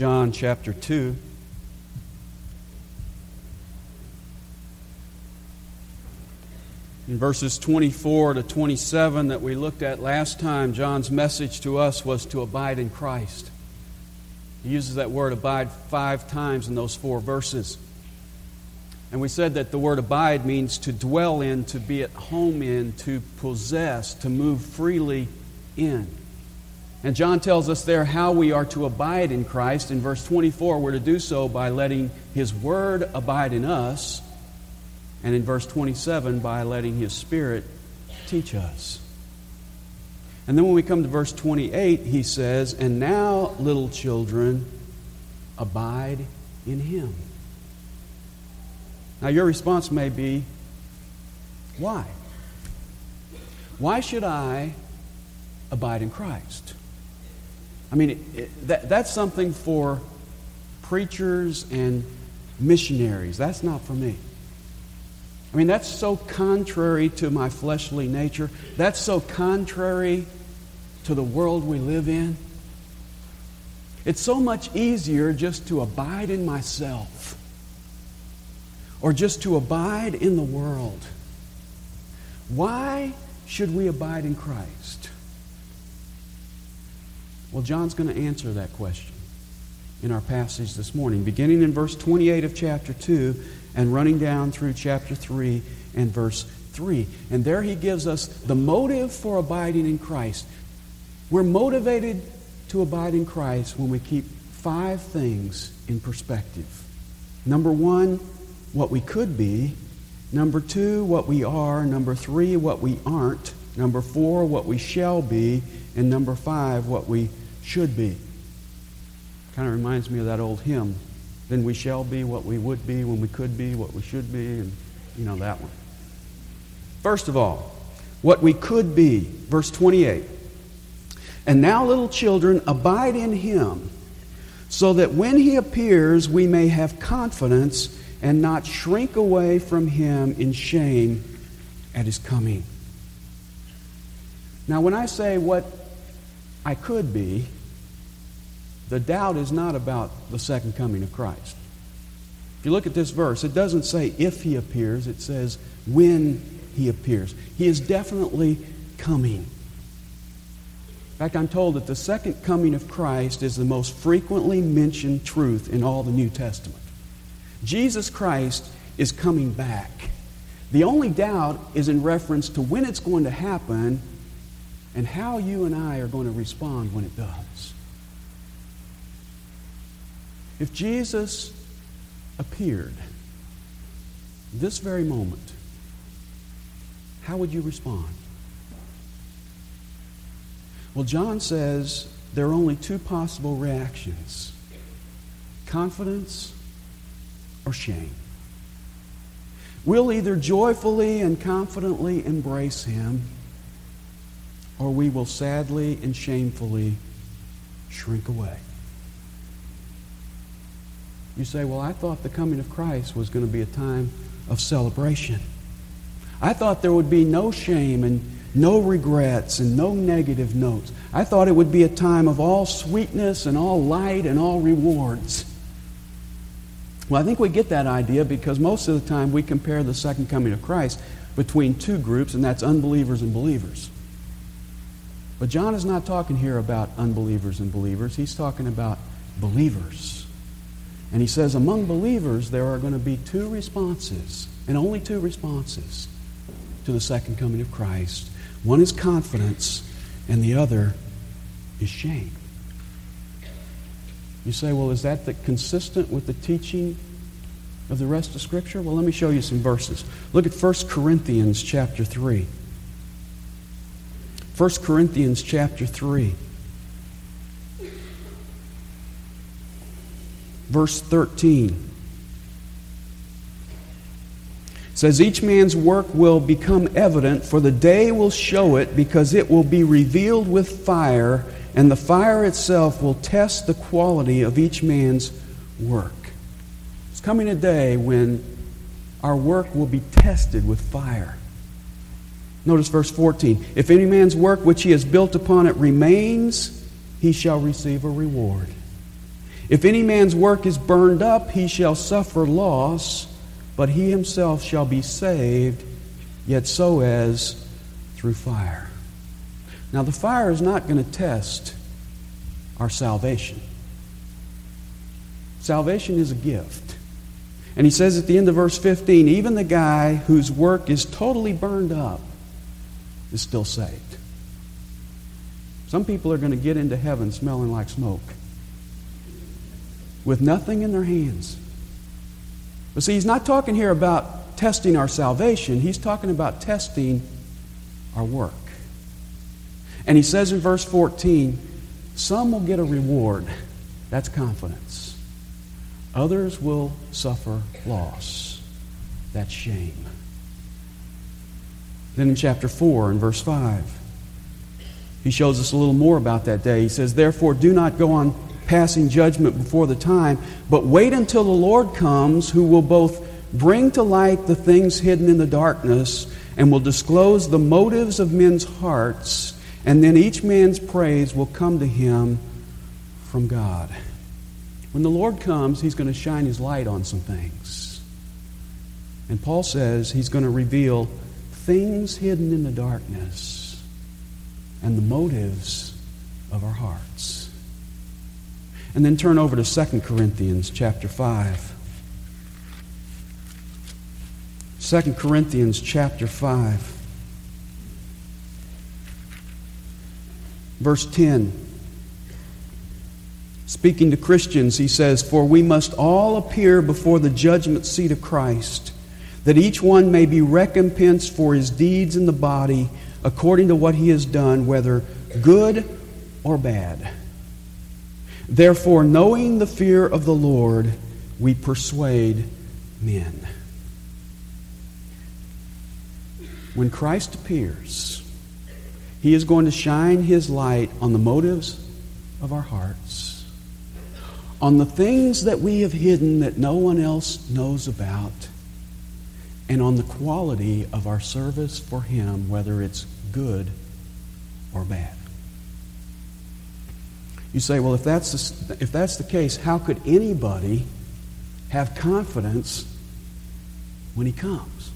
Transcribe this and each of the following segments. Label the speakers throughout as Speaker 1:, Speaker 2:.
Speaker 1: John chapter 2. In verses 24 to 27 that we looked at last time, John's message to us was to abide in Christ. He uses that word abide five times in those four verses. And we said that the word abide means to dwell in, to be at home in, to possess, to move freely in. And John tells us there how we are to abide in Christ. In verse 24, we're to do so by letting His Word abide in us. And in verse 27, by letting His Spirit teach us. And then when we come to verse 28, he says, And now, little children, abide in Him. Now, your response may be, Why? Why should I abide in Christ? I mean, it, that, that's something for preachers and missionaries. That's not for me. I mean, that's so contrary to my fleshly nature. That's so contrary to the world we live in. It's so much easier just to abide in myself or just to abide in the world. Why should we abide in Christ? Well, John's going to answer that question in our passage this morning, beginning in verse 28 of chapter 2 and running down through chapter 3 and verse 3. And there he gives us the motive for abiding in Christ. We're motivated to abide in Christ when we keep five things in perspective. Number one, what we could be. Number two, what we are. Number three, what we aren't. Number four, what we shall be. And number five, what we should be. Kind of reminds me of that old hymn. Then we shall be what we would be, when we could be, what we should be, and you know that one. First of all, what we could be. Verse 28. And now, little children, abide in him, so that when he appears, we may have confidence and not shrink away from him in shame at his coming. Now, when I say what I could be, the doubt is not about the second coming of Christ. If you look at this verse, it doesn't say if he appears, it says when he appears. He is definitely coming. In fact, I'm told that the second coming of Christ is the most frequently mentioned truth in all the New Testament. Jesus Christ is coming back. The only doubt is in reference to when it's going to happen and how you and I are going to respond when it does. If Jesus appeared this very moment, how would you respond? Well, John says there are only two possible reactions confidence or shame. We'll either joyfully and confidently embrace him, or we will sadly and shamefully shrink away. You say, Well, I thought the coming of Christ was going to be a time of celebration. I thought there would be no shame and no regrets and no negative notes. I thought it would be a time of all sweetness and all light and all rewards. Well, I think we get that idea because most of the time we compare the second coming of Christ between two groups, and that's unbelievers and believers. But John is not talking here about unbelievers and believers, he's talking about believers. And he says, among believers, there are going to be two responses, and only two responses to the second coming of Christ. One is confidence, and the other is shame. You say, well, is that the, consistent with the teaching of the rest of Scripture? Well, let me show you some verses. Look at 1 Corinthians chapter 3. 1 Corinthians chapter 3. verse 13 says each man's work will become evident for the day will show it because it will be revealed with fire and the fire itself will test the quality of each man's work it's coming a day when our work will be tested with fire notice verse 14 if any man's work which he has built upon it remains he shall receive a reward If any man's work is burned up, he shall suffer loss, but he himself shall be saved, yet so as through fire. Now, the fire is not going to test our salvation. Salvation is a gift. And he says at the end of verse 15 even the guy whose work is totally burned up is still saved. Some people are going to get into heaven smelling like smoke with nothing in their hands. But see, he's not talking here about testing our salvation, he's talking about testing our work. And he says in verse 14, some will get a reward. That's confidence. Others will suffer loss. That's shame. Then in chapter 4 and verse 5, he shows us a little more about that day. He says, Therefore, do not go on passing judgment before the time, but wait until the Lord comes, who will both bring to light the things hidden in the darkness and will disclose the motives of men's hearts, and then each man's praise will come to him from God. When the Lord comes, he's going to shine his light on some things. And Paul says he's going to reveal things hidden in the darkness and the motives of our hearts. And then turn over to 2 Corinthians chapter 5. 2 Corinthians chapter 5. Verse 10. Speaking to Christians, he says, For we must all appear before the judgment seat of Christ that each one may be recompensed for his deeds in the body according to what he has done, whether good or bad. Therefore, knowing the fear of the Lord, we persuade men. When Christ appears, he is going to shine his light on the motives of our hearts, on the things that we have hidden that no one else knows about and on the quality of our service for Him, whether it's good or bad. You say, well, if that's the, if that's the case, how could anybody have confidence when He comes?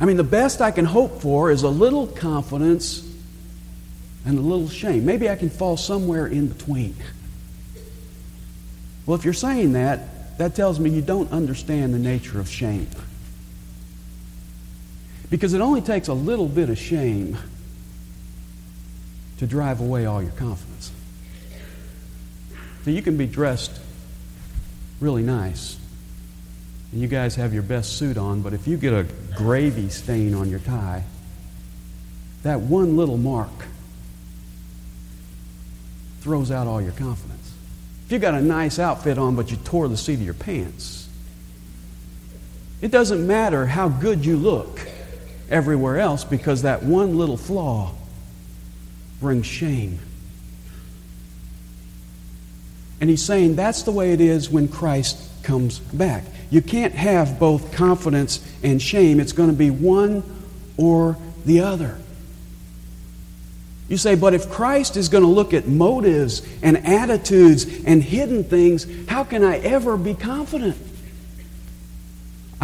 Speaker 1: I mean, the best I can hope for is a little confidence and a little shame. Maybe I can fall somewhere in between. Well, if you're saying that, that tells me you don't understand the nature of shame. Because it only takes a little bit of shame to drive away all your confidence. So you can be dressed really nice, and you guys have your best suit on, but if you get a gravy stain on your tie, that one little mark throws out all your confidence. If you got a nice outfit on, but you tore the seat of your pants, it doesn't matter how good you look everywhere else because that one little flaw brings shame. And he's saying that's the way it is when Christ comes back. You can't have both confidence and shame. It's going to be one or the other. You say, but if Christ is going to look at motives and attitudes and hidden things, how can I ever be confident?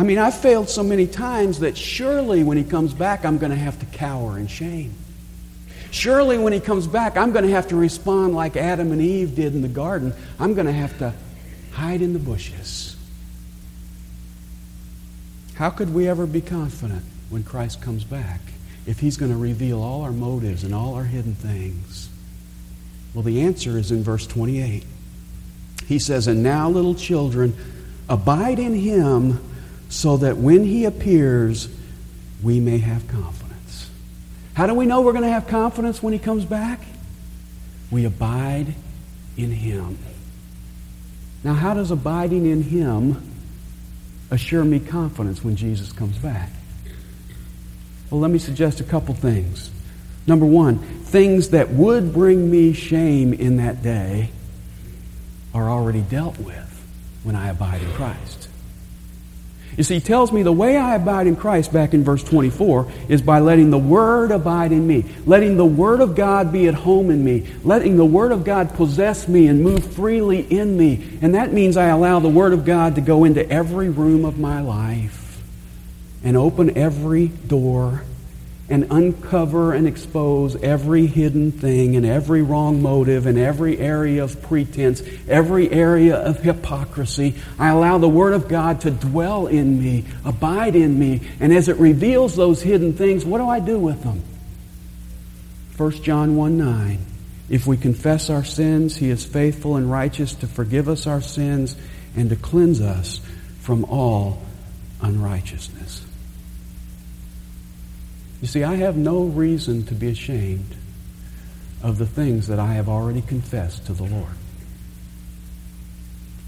Speaker 1: I mean, I've failed so many times that surely when he comes back, I'm going to have to cower in shame. Surely when he comes back, I'm going to have to respond like Adam and Eve did in the garden. I'm going to have to hide in the bushes. How could we ever be confident when Christ comes back if he's going to reveal all our motives and all our hidden things? Well, the answer is in verse 28. He says, And now, little children, abide in him so that when he appears, we may have confidence. How do we know we're going to have confidence when he comes back? We abide in him. Now, how does abiding in him assure me confidence when Jesus comes back? Well, let me suggest a couple things. Number one, things that would bring me shame in that day are already dealt with when I abide in Christ. You see, he tells me the way I abide in Christ back in verse 24 is by letting the Word abide in me, letting the Word of God be at home in me, letting the Word of God possess me and move freely in me. And that means I allow the Word of God to go into every room of my life and open every door and uncover and expose every hidden thing and every wrong motive and every area of pretense, every area of hypocrisy. I allow the Word of God to dwell in me, abide in me, and as it reveals those hidden things, what do I do with them? 1 John 1 9. If we confess our sins, He is faithful and righteous to forgive us our sins and to cleanse us from all unrighteousness. You see, I have no reason to be ashamed of the things that I have already confessed to the Lord.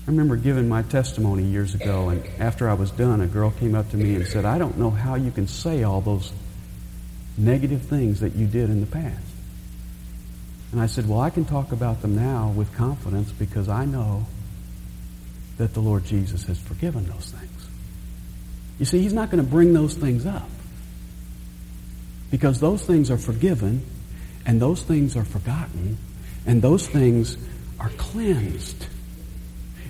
Speaker 1: I remember giving my testimony years ago, and after I was done, a girl came up to me and said, I don't know how you can say all those negative things that you did in the past. And I said, Well, I can talk about them now with confidence because I know that the Lord Jesus has forgiven those things. You see, He's not going to bring those things up because those things are forgiven and those things are forgotten and those things are cleansed.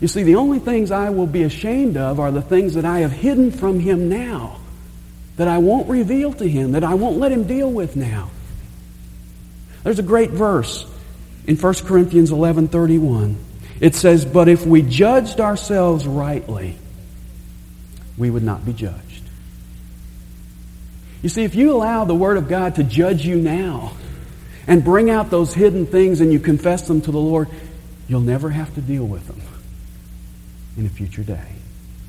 Speaker 1: You see, the only things I will be ashamed of are the things that I have hidden from Him now, that I won't reveal to Him, that I won't let Him deal with now. There's a great verse in 1 Corinthians 11:31. It says, "But if we judged ourselves rightly, we would not be judged." You see, if you allow the Word of God to judge you now and bring out those hidden things and you confess them to the Lord, you'll never have to deal with them in a future day.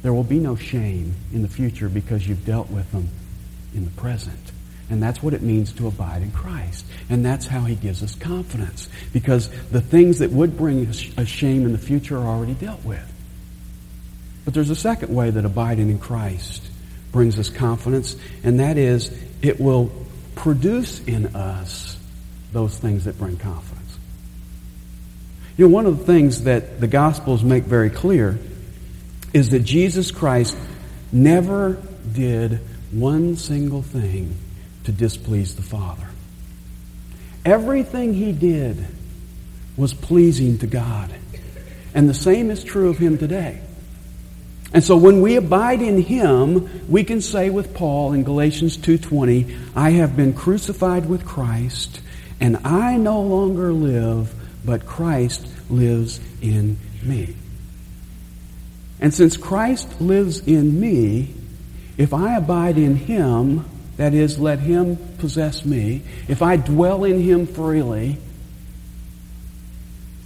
Speaker 1: There will be no shame in the future because you've dealt with them in the present. And that's what it means to abide in Christ. And that's how he gives us confidence. Because the things that would bring us shame in the future are already dealt with. But there's a second way that abiding in Christ brings us confidence, and that is it will produce in us those things that bring confidence. You know, one of the things that the Gospels make very clear is that Jesus Christ never did one single thing to displease the Father. Everything he did was pleasing to God. And the same is true of him today. And so when we abide in him, we can say with Paul in Galatians 2:20, I have been crucified with Christ, and I no longer live, but Christ lives in me. And since Christ lives in me, if I abide in him, that is, let him possess me, if I dwell in him freely,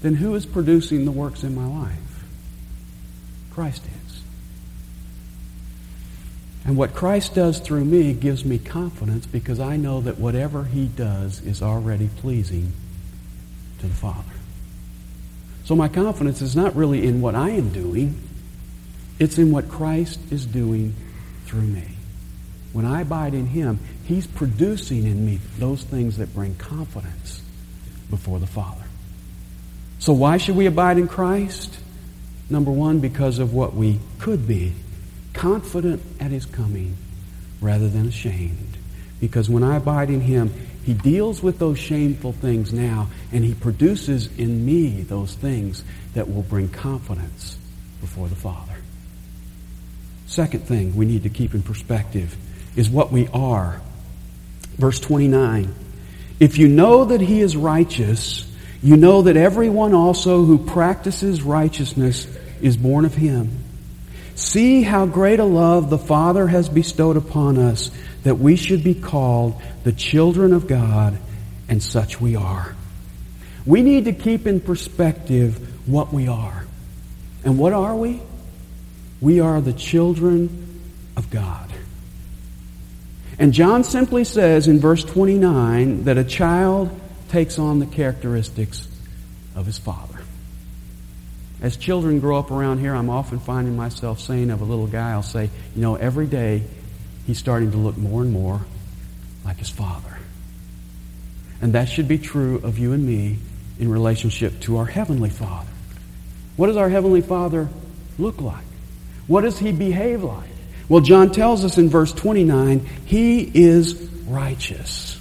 Speaker 1: then who is producing the works in my life? Christ is. And what Christ does through me gives me confidence because I know that whatever he does is already pleasing to the Father. So my confidence is not really in what I am doing, it's in what Christ is doing through me. When I abide in him, he's producing in me those things that bring confidence before the Father. So why should we abide in Christ? Number one, because of what we could be confident at his coming rather than ashamed. Because when I abide in him, he deals with those shameful things now, and he produces in me those things that will bring confidence before the Father. Second thing we need to keep in perspective is what we are. Verse 29 If you know that he is righteous, you know that everyone also who practices righteousness is born of him. See how great a love the Father has bestowed upon us that we should be called the children of God, and such we are. We need to keep in perspective what we are. And what are we? We are the children of God. And John simply says in verse 29 that a child takes on the characteristics of his father. As children grow up around here, I'm often finding myself saying of a little guy, I'll say, you know, every day he's starting to look more and more like his father. And that should be true of you and me in relationship to our Heavenly Father. What does our Heavenly Father look like? What does he behave like? Well, John tells us in verse 29, he is righteous.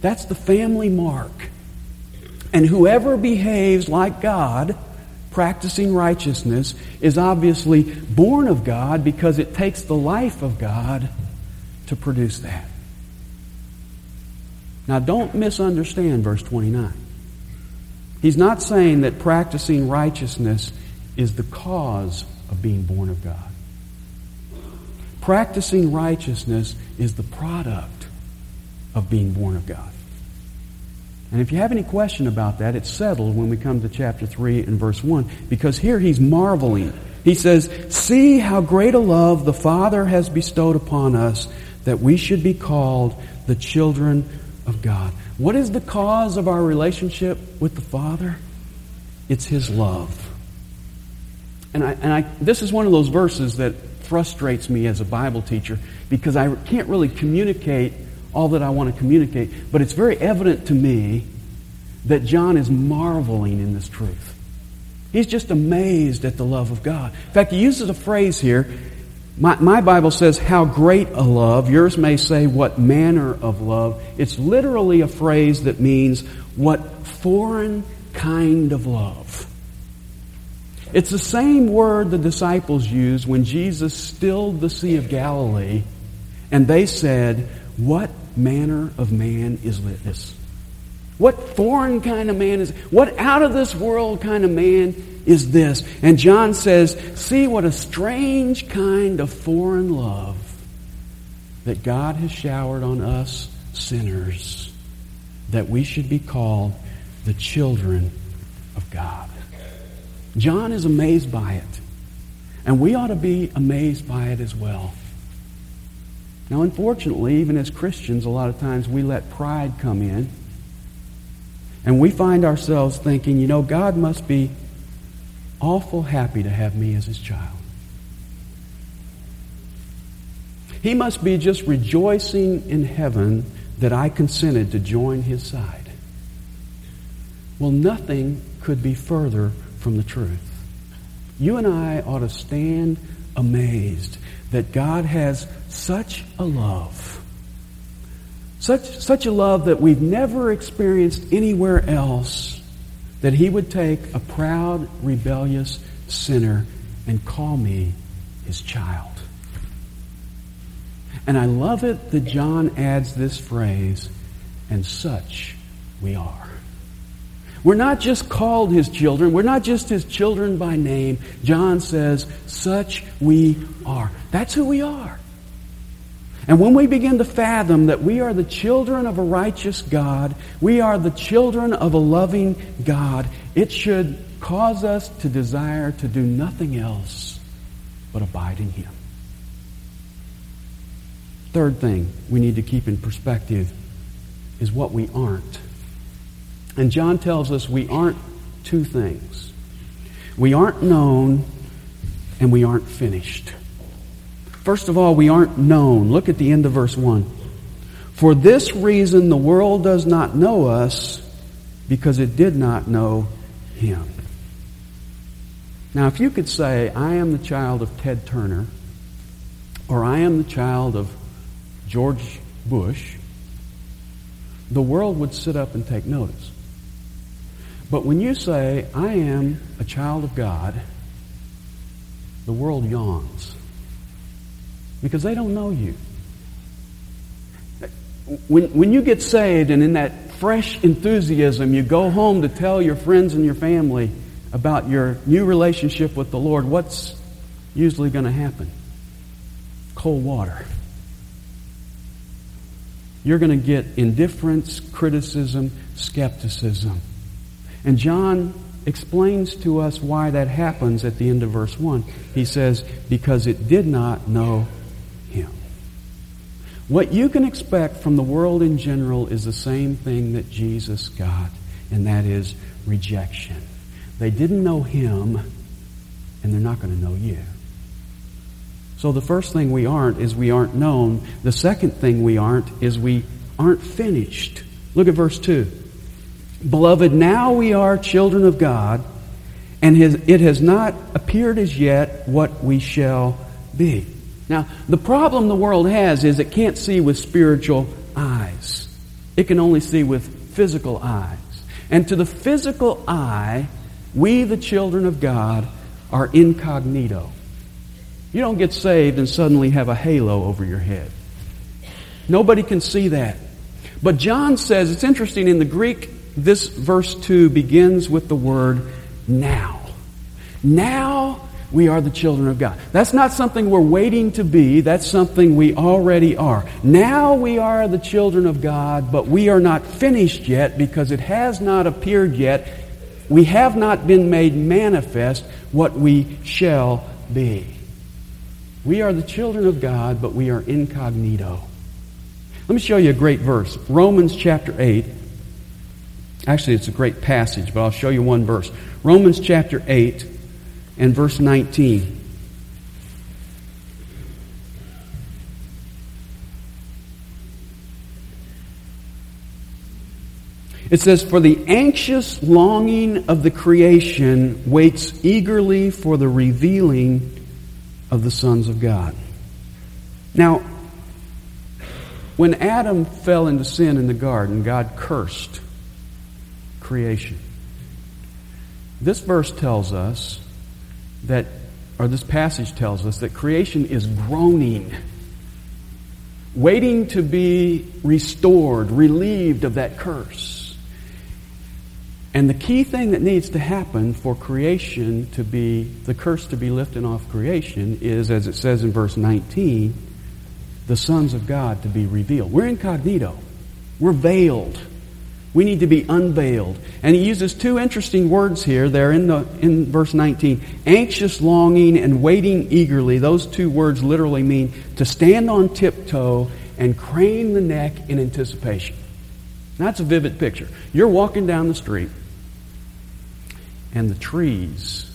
Speaker 1: That's the family mark. And whoever behaves like God, practicing righteousness, is obviously born of God because it takes the life of God to produce that. Now, don't misunderstand verse 29. He's not saying that practicing righteousness is the cause of being born of God. Practicing righteousness is the product of being born of God. And if you have any question about that, it's settled when we come to chapter 3 and verse 1, because here he's marveling. He says, See how great a love the Father has bestowed upon us that we should be called the children of God. What is the cause of our relationship with the Father? It's His love. And, I, and I, this is one of those verses that frustrates me as a Bible teacher because I can't really communicate all that I want to communicate, but it's very evident to me that John is marveling in this truth. He's just amazed at the love of God. In fact, he uses a phrase here. My, my Bible says, How great a love. Yours may say, What manner of love. It's literally a phrase that means, What foreign kind of love. It's the same word the disciples used when Jesus stilled the Sea of Galilee, and they said, What manner of man is this? What foreign kind of man is what out of this world kind of man is this? And John says, See what a strange kind of foreign love that God has showered on us sinners, that we should be called the children of God. John is amazed by it. And we ought to be amazed by it as well. Now, unfortunately, even as Christians, a lot of times we let pride come in. And we find ourselves thinking, you know, God must be awful happy to have me as his child. He must be just rejoicing in heaven that I consented to join his side. Well, nothing could be further from the truth. You and I ought to stand amazed that God has such a love. Such, such a love that we've never experienced anywhere else, that He would take a proud, rebellious sinner and call me His child. And I love it that John adds this phrase, and such we are. We're not just called his children. We're not just his children by name. John says, such we are. That's who we are. And when we begin to fathom that we are the children of a righteous God, we are the children of a loving God, it should cause us to desire to do nothing else but abide in Him. Third thing we need to keep in perspective is what we aren't. And John tells us we aren't two things. We aren't known and we aren't finished. First of all, we aren't known. Look at the end of verse 1. For this reason the world does not know us because it did not know him. Now, if you could say, I am the child of Ted Turner, or I am the child of George Bush, the world would sit up and take notice. But when you say, I am a child of God, the world yawns because they don't know you. When, when you get saved and in that fresh enthusiasm, you go home to tell your friends and your family about your new relationship with the Lord, what's usually going to happen? Cold water. You're going to get indifference, criticism, skepticism. And John explains to us why that happens at the end of verse 1. He says, Because it did not know him. What you can expect from the world in general is the same thing that Jesus got, and that is rejection. They didn't know him, and they're not going to know you. So the first thing we aren't is we aren't known. The second thing we aren't is we aren't finished. Look at verse 2. Beloved, now we are children of God, and it has not appeared as yet what we shall be. Now, the problem the world has is it can't see with spiritual eyes. It can only see with physical eyes. And to the physical eye, we, the children of God, are incognito. You don't get saved and suddenly have a halo over your head. Nobody can see that. But John says, it's interesting, in the Greek, this verse 2 begins with the word now. Now we are the children of God. That's not something we're waiting to be, that's something we already are. Now we are the children of God, but we are not finished yet because it has not appeared yet. We have not been made manifest what we shall be. We are the children of God, but we are incognito. Let me show you a great verse. Romans chapter 8. Actually, it's a great passage, but I'll show you one verse. Romans chapter 8 and verse 19. It says, For the anxious longing of the creation waits eagerly for the revealing of the sons of God. Now, when Adam fell into sin in the garden, God cursed creation. This verse tells us that, or this passage tells us that creation is groaning, waiting to be restored, relieved of that curse. And the key thing that needs to happen for creation to be, the curse to be lifted off creation is, as it says in verse 19, the sons of God to be revealed. We're incognito. We're veiled. We need to be unveiled. And he uses two interesting words here there in, the, in verse 19. Anxious longing and waiting eagerly. Those two words literally mean to stand on tiptoe and crane the neck in anticipation. That's a vivid picture. You're walking down the street and the trees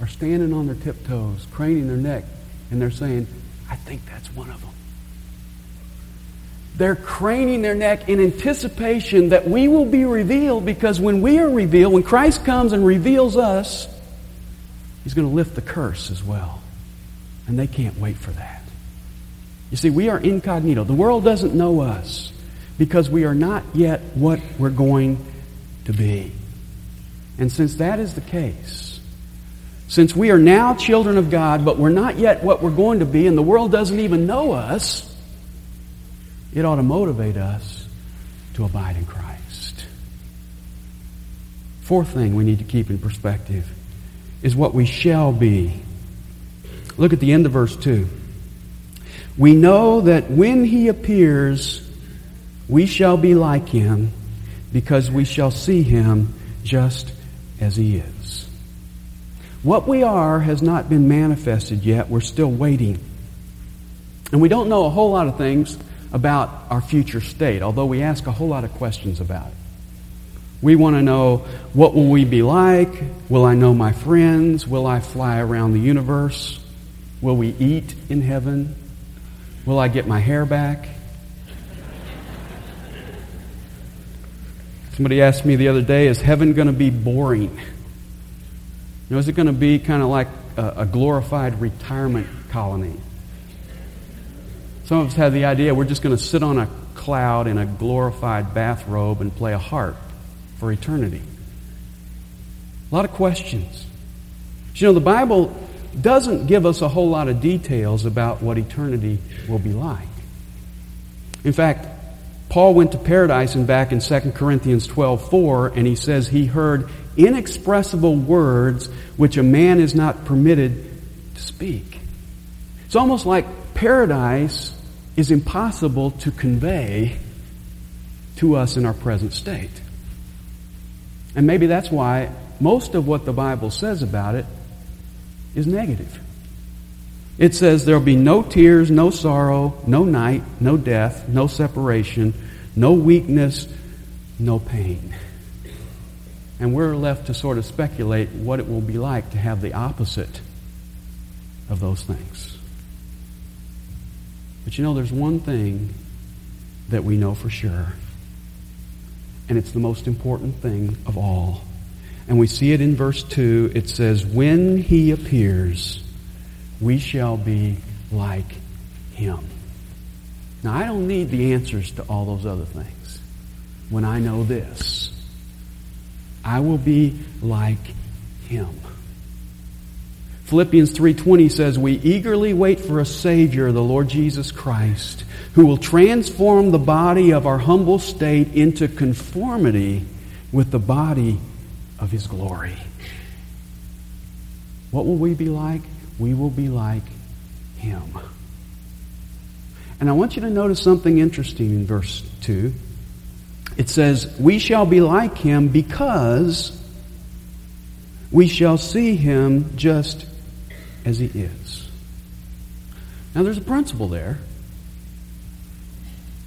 Speaker 1: are standing on their tiptoes, craning their neck, and they're saying, I think that's one of them. They're craning their neck in anticipation that we will be revealed because when we are revealed, when Christ comes and reveals us, He's going to lift the curse as well. And they can't wait for that. You see, we are incognito. The world doesn't know us because we are not yet what we're going to be. And since that is the case, since we are now children of God, but we're not yet what we're going to be, and the world doesn't even know us, it ought to motivate us to abide in Christ. Fourth thing we need to keep in perspective is what we shall be. Look at the end of verse 2. We know that when he appears, we shall be like him because we shall see him just as he is. What we are has not been manifested yet. We're still waiting. And we don't know a whole lot of things about our future state, although we ask a whole lot of questions about it. We want to know what will we be like? Will I know my friends? Will I fly around the universe? Will we eat in heaven? Will I get my hair back? Somebody asked me the other day, is heaven going to be boring? You know, is it going to be kind of like a, a glorified retirement colony? Some of us have the idea we're just going to sit on a cloud in a glorified bathrobe and play a harp for eternity. A lot of questions. You know, the Bible doesn't give us a whole lot of details about what eternity will be like. In fact, Paul went to paradise and back in 2 Corinthians 12 4, and he says he heard inexpressible words which a man is not permitted to speak. It's almost like paradise is impossible to convey to us in our present state. And maybe that's why most of what the Bible says about it is negative. It says there'll be no tears, no sorrow, no night, no death, no separation, no weakness, no pain. And we're left to sort of speculate what it will be like to have the opposite of those things. But you know, there's one thing that we know for sure, and it's the most important thing of all. And we see it in verse 2. It says, When he appears, we shall be like him. Now, I don't need the answers to all those other things when I know this. I will be like him. Philippians 3:20 says, "We eagerly wait for a savior, the Lord Jesus Christ, who will transform the body of our humble state into conformity with the body of his glory." What will we be like? We will be like him. And I want you to notice something interesting in verse 2. It says, We shall be like him because we shall see him just as he is. Now, there's a principle there.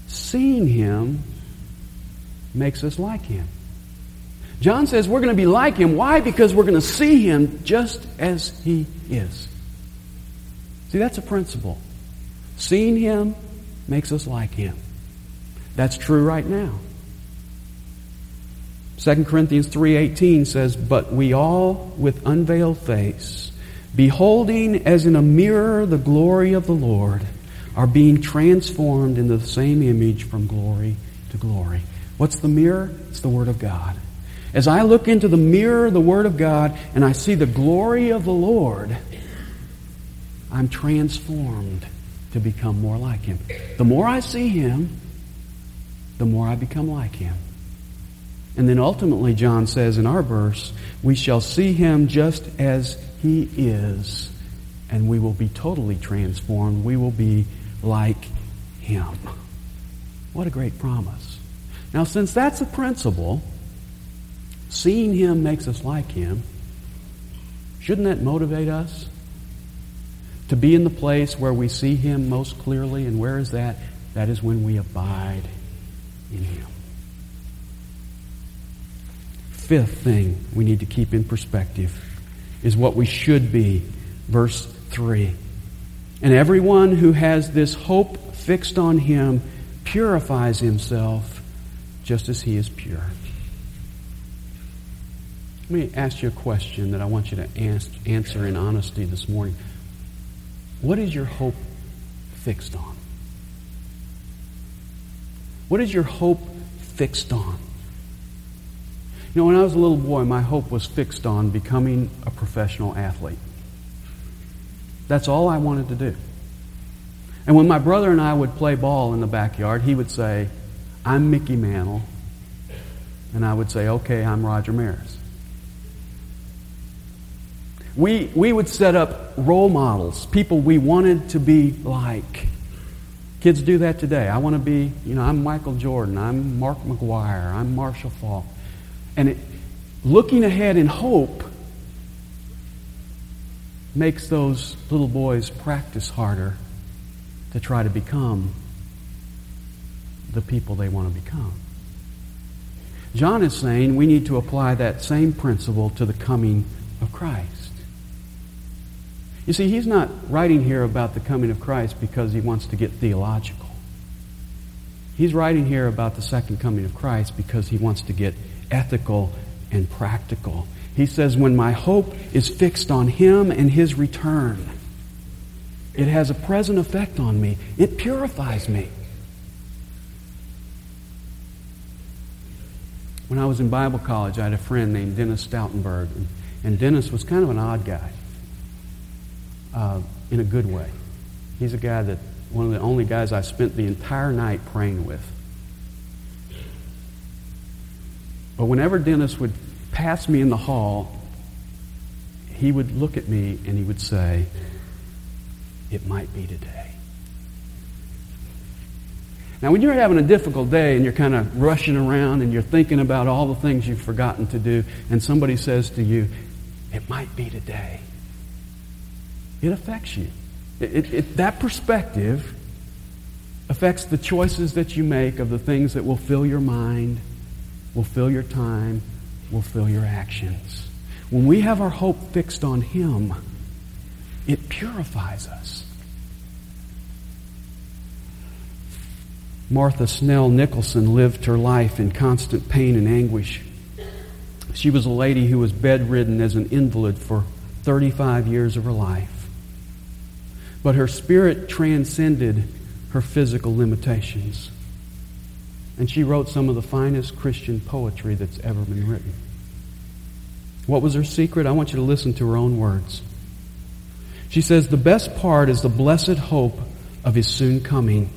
Speaker 1: Seeing him makes us like him. John says we're going to be like him. Why? Because we're going to see him just as he is. See, that's a principle. Seeing him makes us like him. That's true right now. 2 Corinthians 3:18 says, "But we all with unveiled face, beholding as in a mirror the glory of the Lord, are being transformed into the same image from glory to glory." What's the mirror? It's the word of God. As I look into the mirror the word of God and I see the glory of the Lord, I'm transformed to become more like Him. The more I see Him, the more I become like Him. And then ultimately, John says in our verse, we shall see Him just as He is, and we will be totally transformed. We will be like Him. What a great promise. Now, since that's a principle, seeing Him makes us like Him, shouldn't that motivate us? to be in the place where we see Him most clearly. And where is that? That is when we abide in Him. Fifth thing we need to keep in perspective is what we should be. Verse 3. And everyone who has this hope fixed on Him purifies himself just as He is pure. Let me ask you a question that I want you to answer in honesty this morning. What is your hope fixed on? What is your hope fixed on? You know, when I was a little boy, my hope was fixed on becoming a professional athlete. That's all I wanted to do. And when my brother and I would play ball in the backyard, he would say, I'm Mickey Mantle. And I would say, okay, I'm Roger Maris. We, we would set up role models, people we wanted to be like. Kids do that today. I want to be, you know, I'm Michael Jordan, I'm Mark McGwire, I'm Marshall Faulk. And it, looking ahead in hope makes those little boys practice harder to try to become the people they want to become. John is saying we need to apply that same principle to the coming of Christ. You see, he's not writing here about the coming of Christ because he wants to get theological. He's writing here about the second coming of Christ because he wants to get ethical and practical. He says, When my hope is fixed on him and his return, it has a present effect on me, it purifies me. When I was in Bible college, I had a friend named Dennis Stoutenberg, and Dennis was kind of an odd guy uh, in a good way. He's a guy that, one of the only guys I spent the entire night praying with. But whenever Dennis would pass me in the hall, he would look at me and he would say, It might be today. Now, when you're having a difficult day and you're kind of rushing around and you're thinking about all the things you've forgotten to do, and somebody says to you, It might be today, it affects you. It, it, it, that perspective affects the choices that you make of the things that will fill your mind, will fill your time, will fill your actions. When we have our hope fixed on Him, it purifies us. Martha Snell Nicholson lived her life in constant pain and anguish. She was a lady who was bedridden as an invalid for 35 years of her life. but her spirit transcended her physical limitations. And she wrote some of the finest Christian poetry that's ever been written. What was her secret? I want you to listen to her own words. She says, The best part is the blessed hope of his soon coming.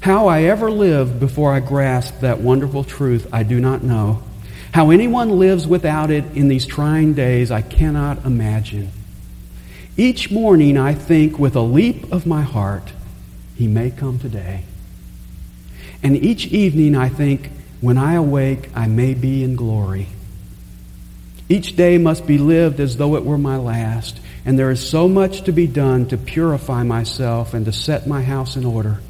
Speaker 1: How I ever lived before I grasped that wonderful truth, I do not know. How anyone lives without it in these trying days, I cannot imagine. Each morning I think with a leap of my heart, he may come today. And each evening I think, when I awake, I may be in glory. Each day must be lived as though it were my last, and there is so much to be done to purify myself and to set my house in order.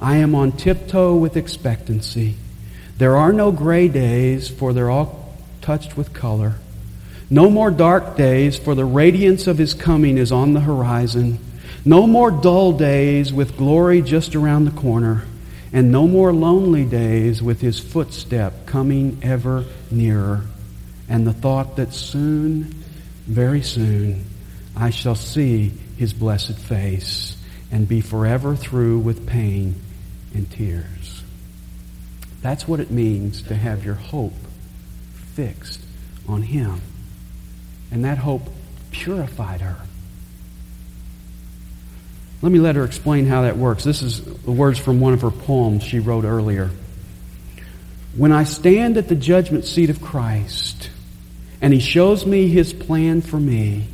Speaker 1: I am on tiptoe with expectancy. There are no gray days, for they're all touched with color. No more dark days, for the radiance of his coming is on the horizon. No more dull days with glory just around the corner. And no more lonely days with his footstep coming ever nearer. And the thought that soon, very soon, I shall see his blessed face and be forever through with pain and tears. That's what it means to have your hope fixed on him. And that hope purified her. Let me let her explain how that works. This is the words from one of her poems she wrote earlier. When I stand at the judgment seat of Christ and he shows me his plan for me,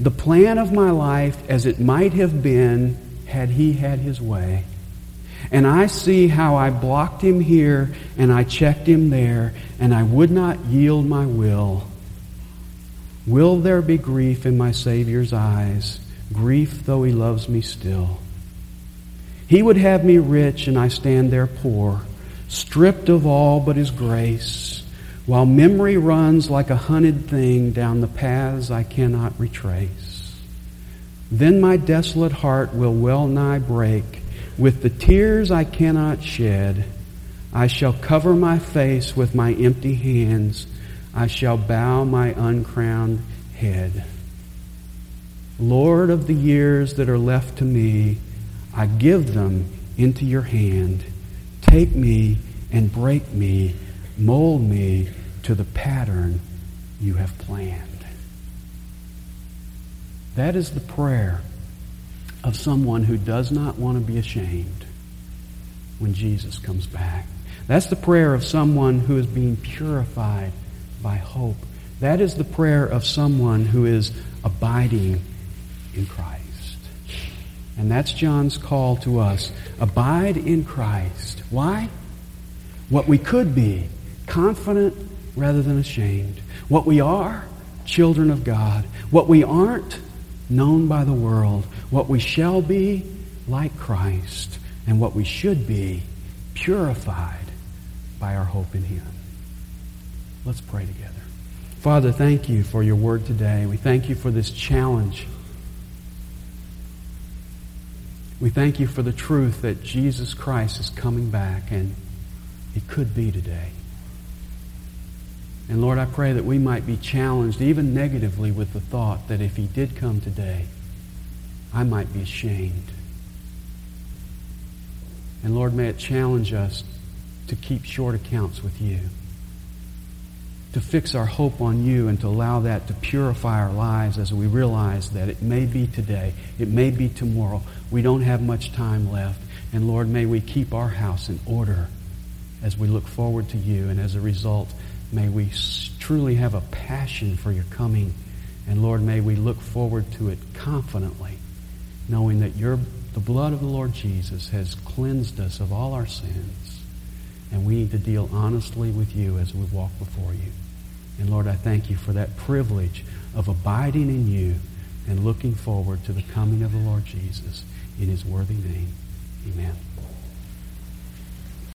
Speaker 1: the plan of my life as it might have been had he had his way, and I see how I blocked him here and I checked him there, and I would not yield my will. Will there be grief in my Savior's eyes? Grief, though he loves me still. He would have me rich, and I stand there poor, stripped of all but his grace, while memory runs like a hunted thing down the paths I cannot retrace. Then my desolate heart will well nigh break with the tears I cannot shed, I shall cover my face with my empty hands. I shall bow my uncrowned head. Lord of the years that are left to me, I give them into your hand. Take me and break me, mold me to the pattern you have planned. That is the prayer of someone who does not want to be ashamed when Jesus comes back. That's the prayer of someone who is being purified by hope. That is the prayer of someone who is abiding in Christ. And that's John's call to us. Abide in Christ. Why? What we could be, confident rather than ashamed. What we are, children of God. What we aren't, known by the world, what we shall be like Christ, and what we should be purified by our hope in Him. Let's pray together. Father, thank you for your word today. We thank you for this challenge. We thank you for the truth that Jesus Christ is coming back, and it could be today. And Lord, I pray that we might be challenged even negatively with the thought that if he did come today, I might be ashamed. And Lord, may it challenge us to keep short accounts with you, to fix our hope on you, and to allow that to purify our lives as we realize that it may be today, it may be tomorrow. We don't have much time left. And Lord, may we keep our house in order as we look forward to you, and as a result, May we truly have a passion for your coming. And Lord, may we look forward to it confidently, knowing that your, the blood of the Lord Jesus has cleansed us of all our sins. And we need to deal honestly with you as we walk before you. And Lord, I thank you for that privilege of abiding in you and looking forward to the coming of the Lord Jesus in his worthy name. Amen.